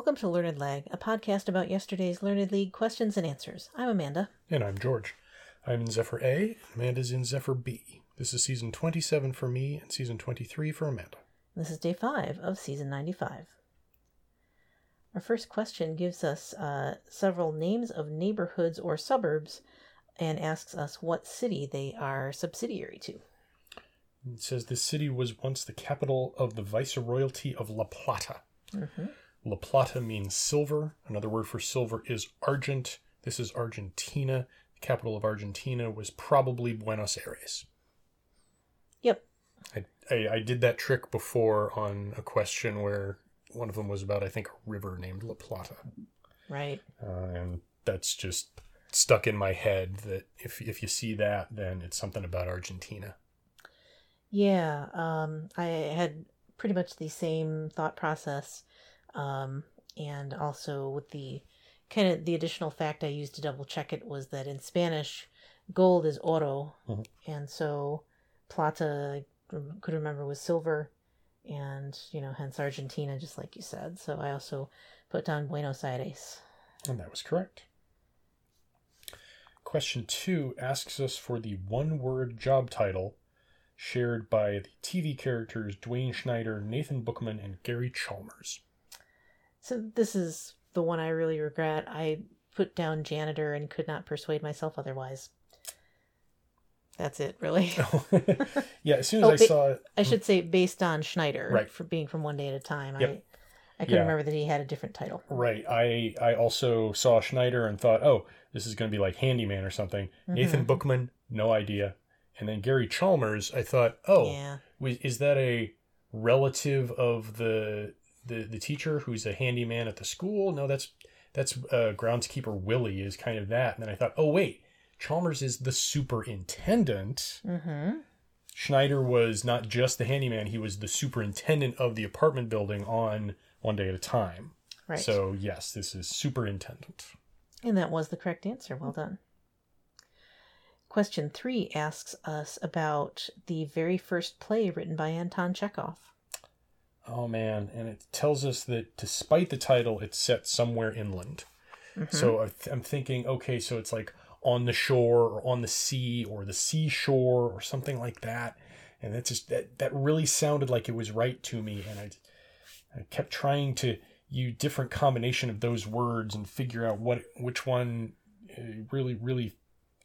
Welcome to Learned Lag, a podcast about yesterday's Learned League questions and answers. I'm Amanda. And I'm George. I'm in Zephyr A, Amanda's in Zephyr B. This is season 27 for me and season 23 for Amanda. This is day five of season 95. Our first question gives us uh, several names of neighborhoods or suburbs and asks us what city they are subsidiary to. It says this city was once the capital of the Viceroyalty of La Plata. Mm-hmm. La Plata means silver. Another word for silver is argent. This is Argentina. The capital of Argentina was probably Buenos Aires. Yep. I, I, I did that trick before on a question where one of them was about, I think, a river named La Plata. Right. Uh, and that's just stuck in my head that if, if you see that, then it's something about Argentina. Yeah. Um, I had pretty much the same thought process. Um, and also with the kind of the additional fact I used to double check it was that in Spanish, gold is oro. Mhm. And so plata, I could remember, was silver. And, you know, hence Argentina, just like you said. So I also put down Buenos Aires. And that was correct. Question two asks us for the one word job title shared by the TV characters Dwayne Schneider, Nathan Bookman, and Gary Chalmers. So this is the one I really regret. I put down janitor and could not persuade myself otherwise. That's it, really. yeah, as soon as Oh, I ba- saw it, I should say based on Schneider, Right. For being from one day at a time. Yep. I I Yeah. remember that he had a different title. right, I I also saw Schneider and thought, oh, this is going to be like Handyman or something. Nathan Mhm. Bookman, no idea. And then Gary Chalmers, I thought, oh, Yeah. Is that a relative of the, the the teacher who's a handyman at the school? No, that's that's uh, groundskeeper Willie is kind of that. And then I thought, oh wait, Chalmers is the superintendent. Mm-hmm. Schneider was not just the handyman; he was the superintendent of the apartment building on one day at a time. Right. So yes, this is superintendent. And that was the correct answer. Well done. Question three asks us about the very first play written by Anton Chekhov. Oh man, and it tells us that despite the title, it's set somewhere inland. Mhm. So I th- I'm thinking, okay, so it's like on the shore or on the sea or the seashore or something like that. And that just that that really sounded like it was right to me, and I I kept trying to use different combination of those words and figure out what which one uh, really really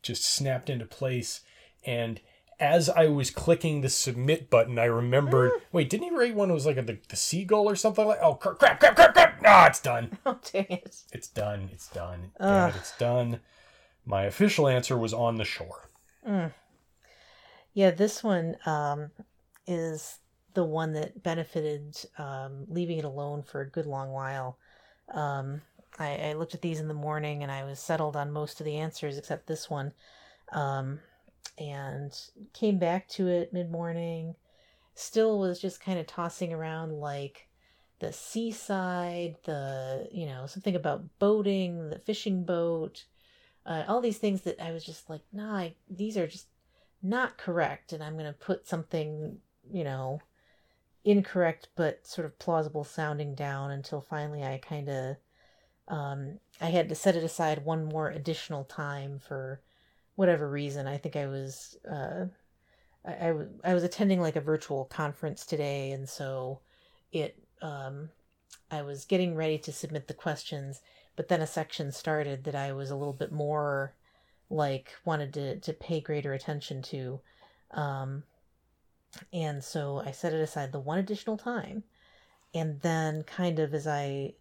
just snapped into place. And as I was clicking the submit button, I remembered, wait, didn't he write one that was like a, the, the seagull or something like? Oh crap crap crap crap crap! Ah, it's done. Oh, dang it. It's done. It's done. Damn it, it's done. My official answer was on the shore. Mm. Yeah, this one um, is the one that benefited um, leaving it alone for a good long while. Um, I, I looked at these in the morning and I was settled on most of the answers except this one. Um, and came back to it mid morning. Still was just kind of tossing around like the seaside, the, you know, something about boating, the fishing boat, uh, all these things that I was just like, nah, I, these are just not correct. And I'm going to put something, you know, incorrect but sort of plausible sounding down until finally I kind of um, I had to set it aside one more additional time for whatever reason. I think I was uh, I, I, w- I was attending like a virtual conference today, and so it um, I was getting ready to submit the questions, but then a section started that I was a little bit more like wanted to to pay greater attention to. Um, and so I set it aside the one additional time. And then, kind of as I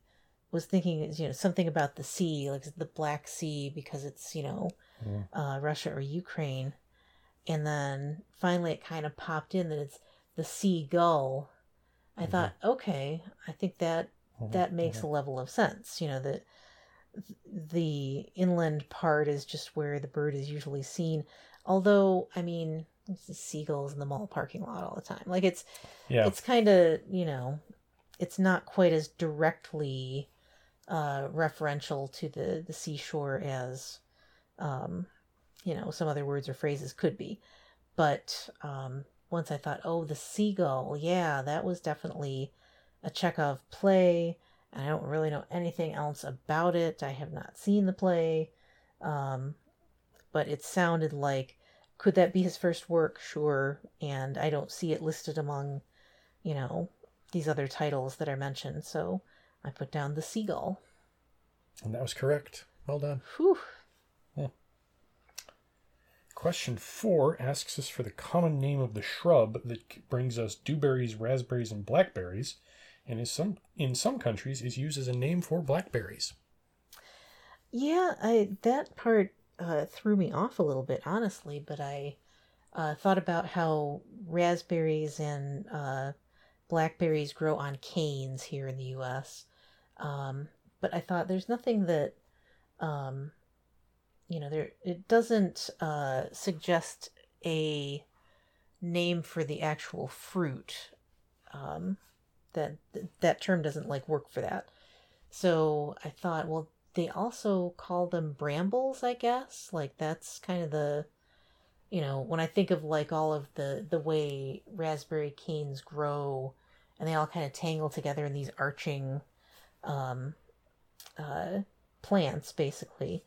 was thinking, you know, something about the sea, like the Black Sea, because it's, you know, Mm. uh, Russia or Ukraine. And then finally it kind of popped in that it's the seagull. I Mhm. thought, okay, I think that that makes a level of sense. You know, that the inland part is just where the bird is usually seen. Although, I mean, it's the seagulls in the mall parking lot all the time. Like it's Yeah. it's kind of you know, it's not quite as directly uh, referential to the the seashore as um, you know some other words or phrases could be. But um, once I thought, oh, the seagull, yeah, that was definitely a Chekhov play. and I don't really know anything else about it. I have not seen the play, um, but it sounded like could that be his first work? Sure, and I don't see it listed among, you know, these other titles that are mentioned. So I put down the Seagull. And that was correct. Well done. Whew. Question four asks us for the common name of the shrub that brings us dewberries, raspberries, and blackberries, and is some in some countries is used as a name for blackberries. Yeah, I that part uh, threw me off a little bit, honestly. But I uh, thought about how raspberries and uh, blackberries grow on canes here in the U.S. Um, but I thought there's nothing that um, you know there it doesn't uh, suggest a name for the actual fruit. Um, that that term doesn't like work for that. So I thought, well, they also call them brambles, I guess. Like that's kind of the you know, when I think of like all of the the way raspberry canes grow and they all kind of tangle together in these arching um uh plants basically.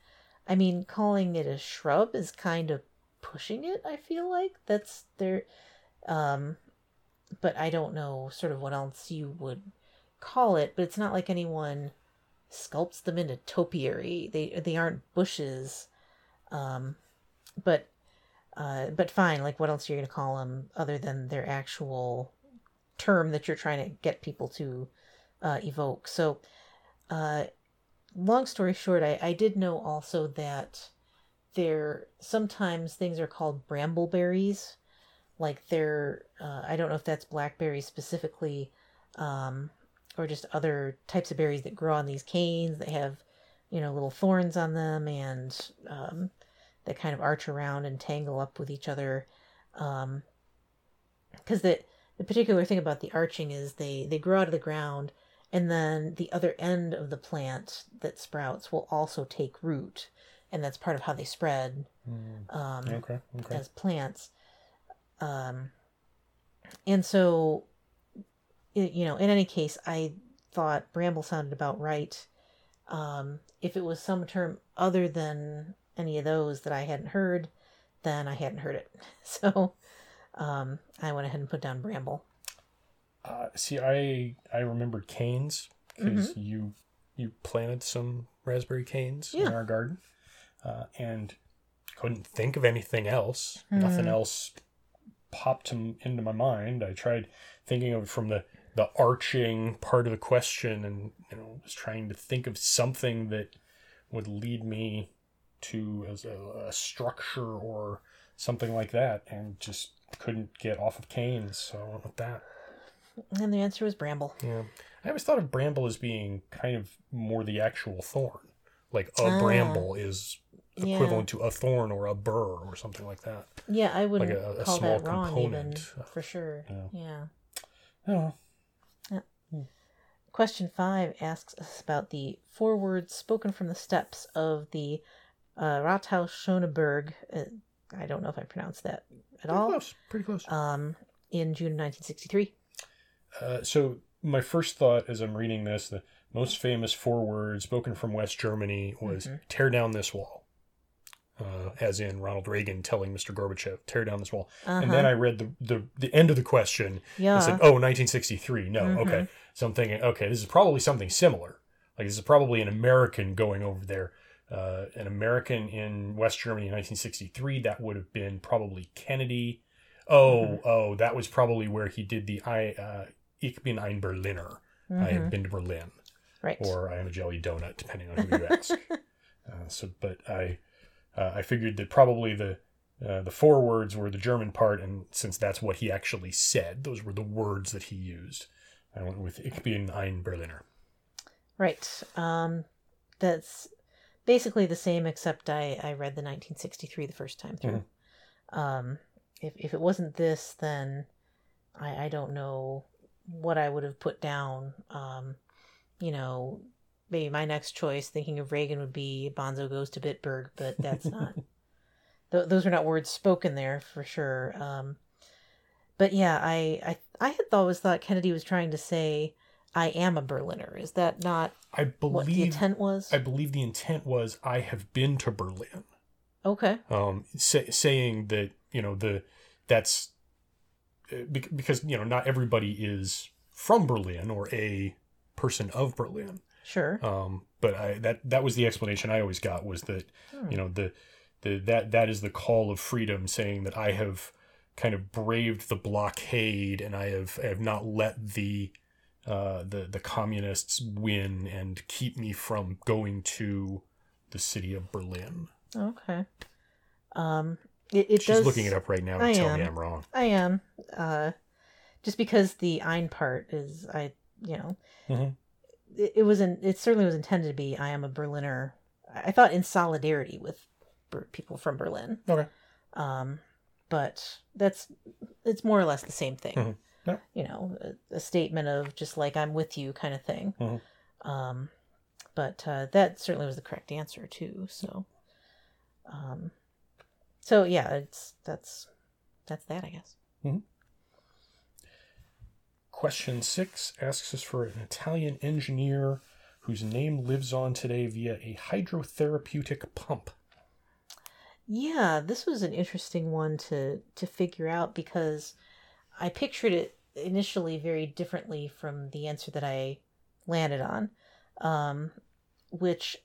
I mean, calling it a shrub is kind of pushing it, I feel like. That's their um but I don't know sort of what else you would call it, but it's not like anyone sculpts them into topiary. They they aren't bushes. Um but uh but fine, like what else are you going to call them other than their actual term that you're trying to get people to uh evoke. So uh long story short, I, I did know also that there sometimes things are called brambleberries. Like they're, uh, I don't know if that's blackberries specifically, um, or just other types of berries that grow on these canes that have, you know, little thorns on them and um, that kind of arch around and tangle up with each other. Um, because the the particular thing about the arching is they they grow out of the ground and then the other end of the plant that sprouts will also take root and that's part of how they spread Mm, um, okay. Okay. as plants um, and so you know in any case i thought bramble sounded about right um, if it was some term other than any of those that i hadn't heard then i hadn't heard it so um, i went ahead and put down bramble Uh, see, I I remembered canes because you you planted some raspberry canes in our garden, uh, and couldn't think of anything else. Nothing Mhm. else popped in, into my mind. I tried thinking of it from the the arching part of the question, and you know, was trying to think of something that would lead me to as a, a structure or something like that, and just couldn't get off of canes. So I went with that. And the answer was bramble Yeah. I always thought of bramble as being kind of more the actual thorn. Like a Ah. bramble is Yeah. equivalent to a thorn or a burr or something like that. Yeah, I wouldn't a- a call small that wrong even for sure. Yeah. Yeah. Oh, Question five asks us about the four words spoken from the steps of the uh, Rathaus Schöneberg. Uh, I don't know if I pronounced that at pretty all. close. Pretty close. Um, in June 1963. Uh, so my first thought as I'm reading this, the most famous four words spoken from West Germany was Mhm. "tear down this wall," uh, as in Ronald Reagan telling Mr. Gorbachev, "tear down this wall." Uh-huh. And then I read the, the the end of the question yeah. and said, "Oh, 1963." No, Mhm. okay. So I'm thinking, okay, this is probably something similar. Like this is probably an American going over there, uh, an American in West Germany in 1963. That would have been probably Kennedy. Oh, Mhm. oh, that was probably where he did the I. Uh, Ich bin ein Berliner. I Mhm. have been to Berlin, Right. or I am a jelly donut, depending on who you ask. uh, so, but I, uh, I figured that probably the uh, the four words were the German part, and since that's what he actually said, those were the words that he used. I went with Ich bin ein Berliner. Right. Um, that's basically the same, except I, I read the 1963 the first time through. Um, if, if it wasn't this, then I, I don't know what I would have put down. Um, you know, maybe my next choice, thinking of Reagan, would be Bonzo goes to Bitburg, but that's not. th- those are not words spoken there for sure. Um, but yeah, I, I I had always thought Kennedy was trying to say, I am a Berliner. Is that not I what the believe intent was? I believe the intent was I have been to Berlin. Okay. Um, say, saying that you know the that's because you know not everybody is from Berlin or a person of Berlin. Sure. Um, but I that that was the explanation I always got was that Hmm. you know the the that that is the call of freedom, saying that I have kind of braved the blockade and I have I have not let the uh, the the communists win and keep me from going to the city of Berlin. Okay. Um, it, it She's does. looking it up right now I and tell me. I'm wrong. I am. Uh, just because the Ein part is, I, you know, Mhm. it, it was in, it certainly was intended to be, I am a Berliner. I thought in solidarity with Ber- people from Berlin. Okay. Um, but that's, it's more or less the same thing. Mhm. Yeah. You know, a, a statement of just like, I'm with you kind of thing. Mhm. Um, but uh, that certainly was the correct answer too. So, um, so yeah, it's, that's, that's that, I guess. Question six asks us for an Italian engineer whose name lives on today via a hydrotherapeutic pump. Yeah, this was an interesting one to to figure out because I pictured it initially very differently from the answer that I landed on, um, which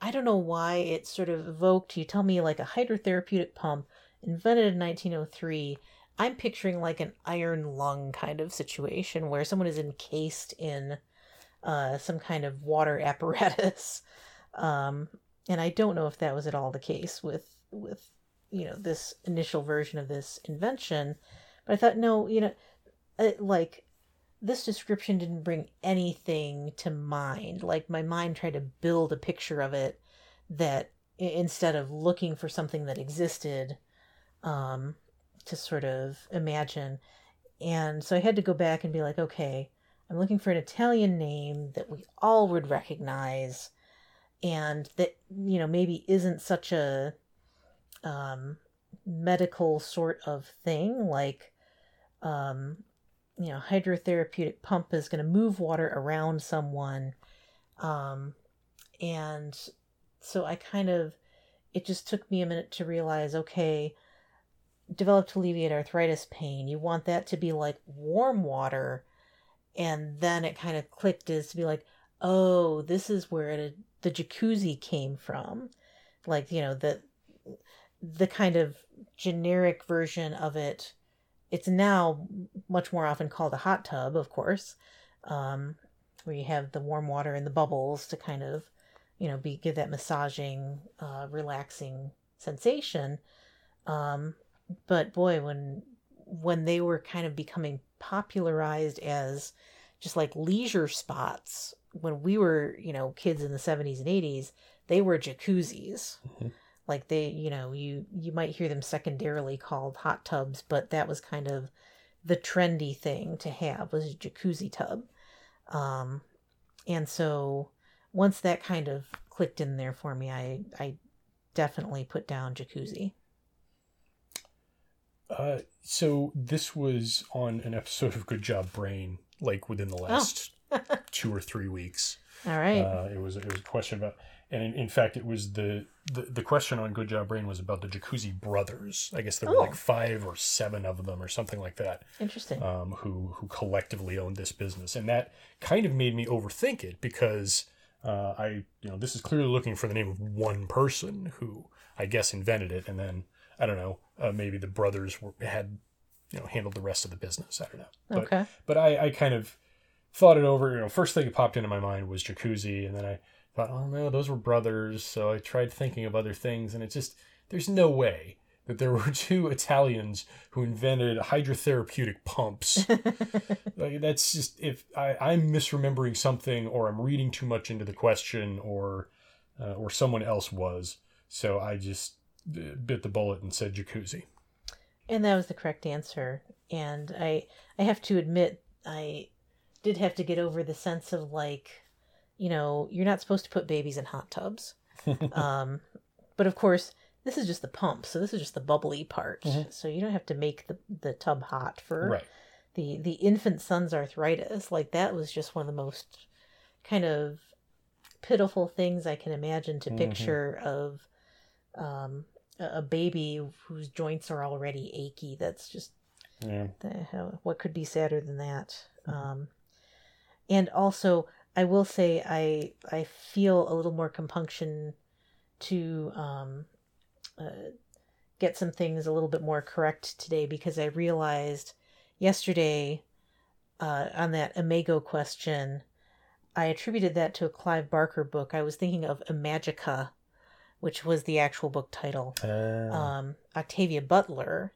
I don't know why it sort of evoked. You tell me like a hydrotherapeutic pump invented in 1903. I'm picturing like an iron lung kind of situation where someone is encased in uh, some kind of water apparatus. Um, and I don't know if that was at all the case with with you know this initial version of this invention but i thought no you know uh, like this description didn't bring anything to mind. Like my mind tried to build a picture of it that instead of looking for something that existed um to sort of imagine. And so i had to go back and be like okay i'm looking for an italian name that we all would recognize and that you know maybe isn't such a um medical sort of thing. Like um you know hydrotherapeutic pump is going to move water around someone um and so i kind of it just took me a minute to realize okay develop to alleviate arthritis pain. You want that to be like warm water and then it kind of clicked as to be like oh this is where it, the jacuzzi came from. Like you know the the kind of generic version of it it's now much more often called a hot tub of course um, where you have the warm water and the bubbles to kind of you know be give that massaging uh, relaxing sensation um, but boy when when they were kind of becoming popularized as just like leisure spots when we were you know kids in the 70s and 80s they were jacuzzis Mhm. Like they you know you you might hear them secondarily called hot tubs but that was kind of the trendy thing to have was a jacuzzi tub. Um and so once that kind of clicked in there for me i i definitely put down jacuzzi. Uh, so this was on an episode of Good Job Brain, like within the last two or three weeks. all right. Uh, it was it was a question about, and in, in fact, it was the, the the question on Good Job Brain was about the Jacuzzi brothers. I guess there were Oh. like five or seven of them, or something like that, interesting um, who who collectively owned this business, and that kind of made me overthink it because uh, I you know this is clearly looking for the name of one person who I guess invented it, and then I don't know uh, maybe the brothers were, had you know handled the rest of the business. I don't know, but okay but I, I kind of thought it over. You know, first thing that popped into my mind was jacuzzi, and then I thought, oh no, those were brothers. So I tried thinking of other things, and it just there's no way that there were two Italians who invented hydrotherapeutic pumps. like that's just if I, I'm misremembering something, or I'm reading too much into the question, or uh, or someone else was. So I just uh, bit the bullet and said jacuzzi. And that was the correct answer. And I I have to admit I did have to get over the sense of like, you know, you're not supposed to put babies in hot tubs. um but of course, this is just the pump, so this is just the bubbly part. Mhm. So you don't have to make the the tub hot for right. the the infant son's arthritis like that was just one of the most kind of pitiful things I can imagine to Mhm. picture of um, a baby whose joints are already achy. That's just Yeah. the what could be sadder than that? Um, and also, I will say I I feel a little more compunction to um, uh, get some things a little bit more correct today because I realized yesterday uh, on that Imago question, I attributed that to a Clive Barker book. I was thinking of Imajica, which was the actual book title Uh, um, Octavia Butler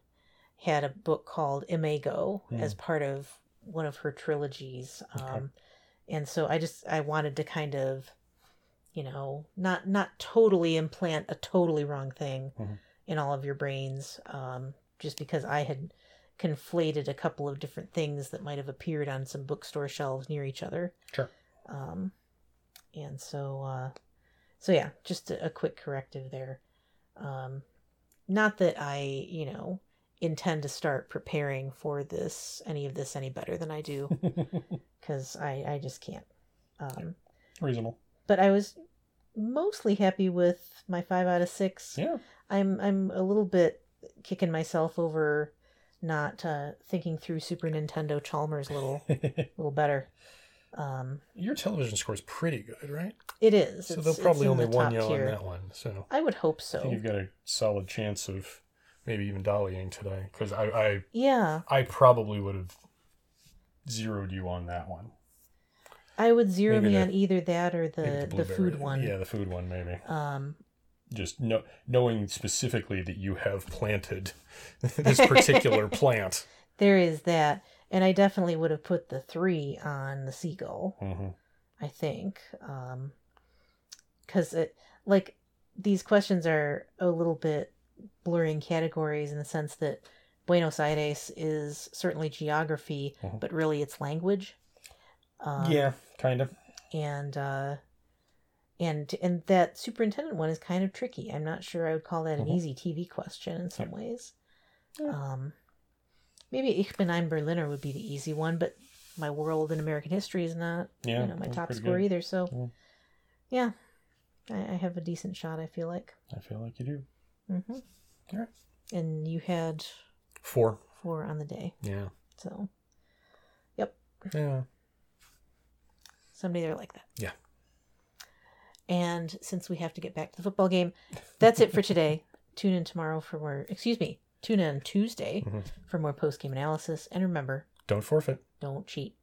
had a book called Imago Hmm. as part of one of her trilogies. Um, Okay. And so I just I wanted to kind of, you know, not not totally implant a totally wrong thing Mhm. in all of your brains, um, just because I had conflated a couple of different things that might have appeared on some bookstore shelves near each other. Sure. Um, and so, uh, so yeah, just a, a quick corrective there. Um, not that I, you know, intend to start preparing for this, any of this, any better than I do, because I, I just can't. Um, Reasonable. but I was mostly happy with my five out of six. Yeah. I'm, I'm a little bit kicking myself over not uh, thinking through Super Nintendo Chalmers a little, a little better. Um, Your television score is pretty good, right? it is. So It's- they'll probably only the one you on that one. So I would hope so. you've got a solid chance of maybe even dollying today because I, I Yeah, I probably would have zeroed you on that one. I would zero Maybe me the- on either that or the Maybe the, food one. Yeah, the food one maybe. Um, Just know, knowing specifically that you have planted this particular plant. there is that, and I definitely would have put the three on the seagull. hmm I think, because it like these questions are a little bit blurring categories in the sense that Buenos Aires is certainly geography, Mhm. but really it's language. Um, yeah, kind of. and uh and and that superintendent one is kind of tricky i'm not sure i would call that an Mhm. easy tv question in some ways Yeah. um maybe ich bin ein berliner would be the easy one but my world in american history is not Yeah, you know my top score good. either so Yeah. yeah I, I have a decent shot i feel like I feel like you do. Hmm Alright. and you had Four. four on the day Yeah. so yep. Yeah. somebody there like that Yeah. And since we have to get back to the football game, that's it for today. tune in tomorrow for more, excuse me, tune in Tuesday Mhm. for more post game analysis. And remember, Don't forfeit. don't cheat.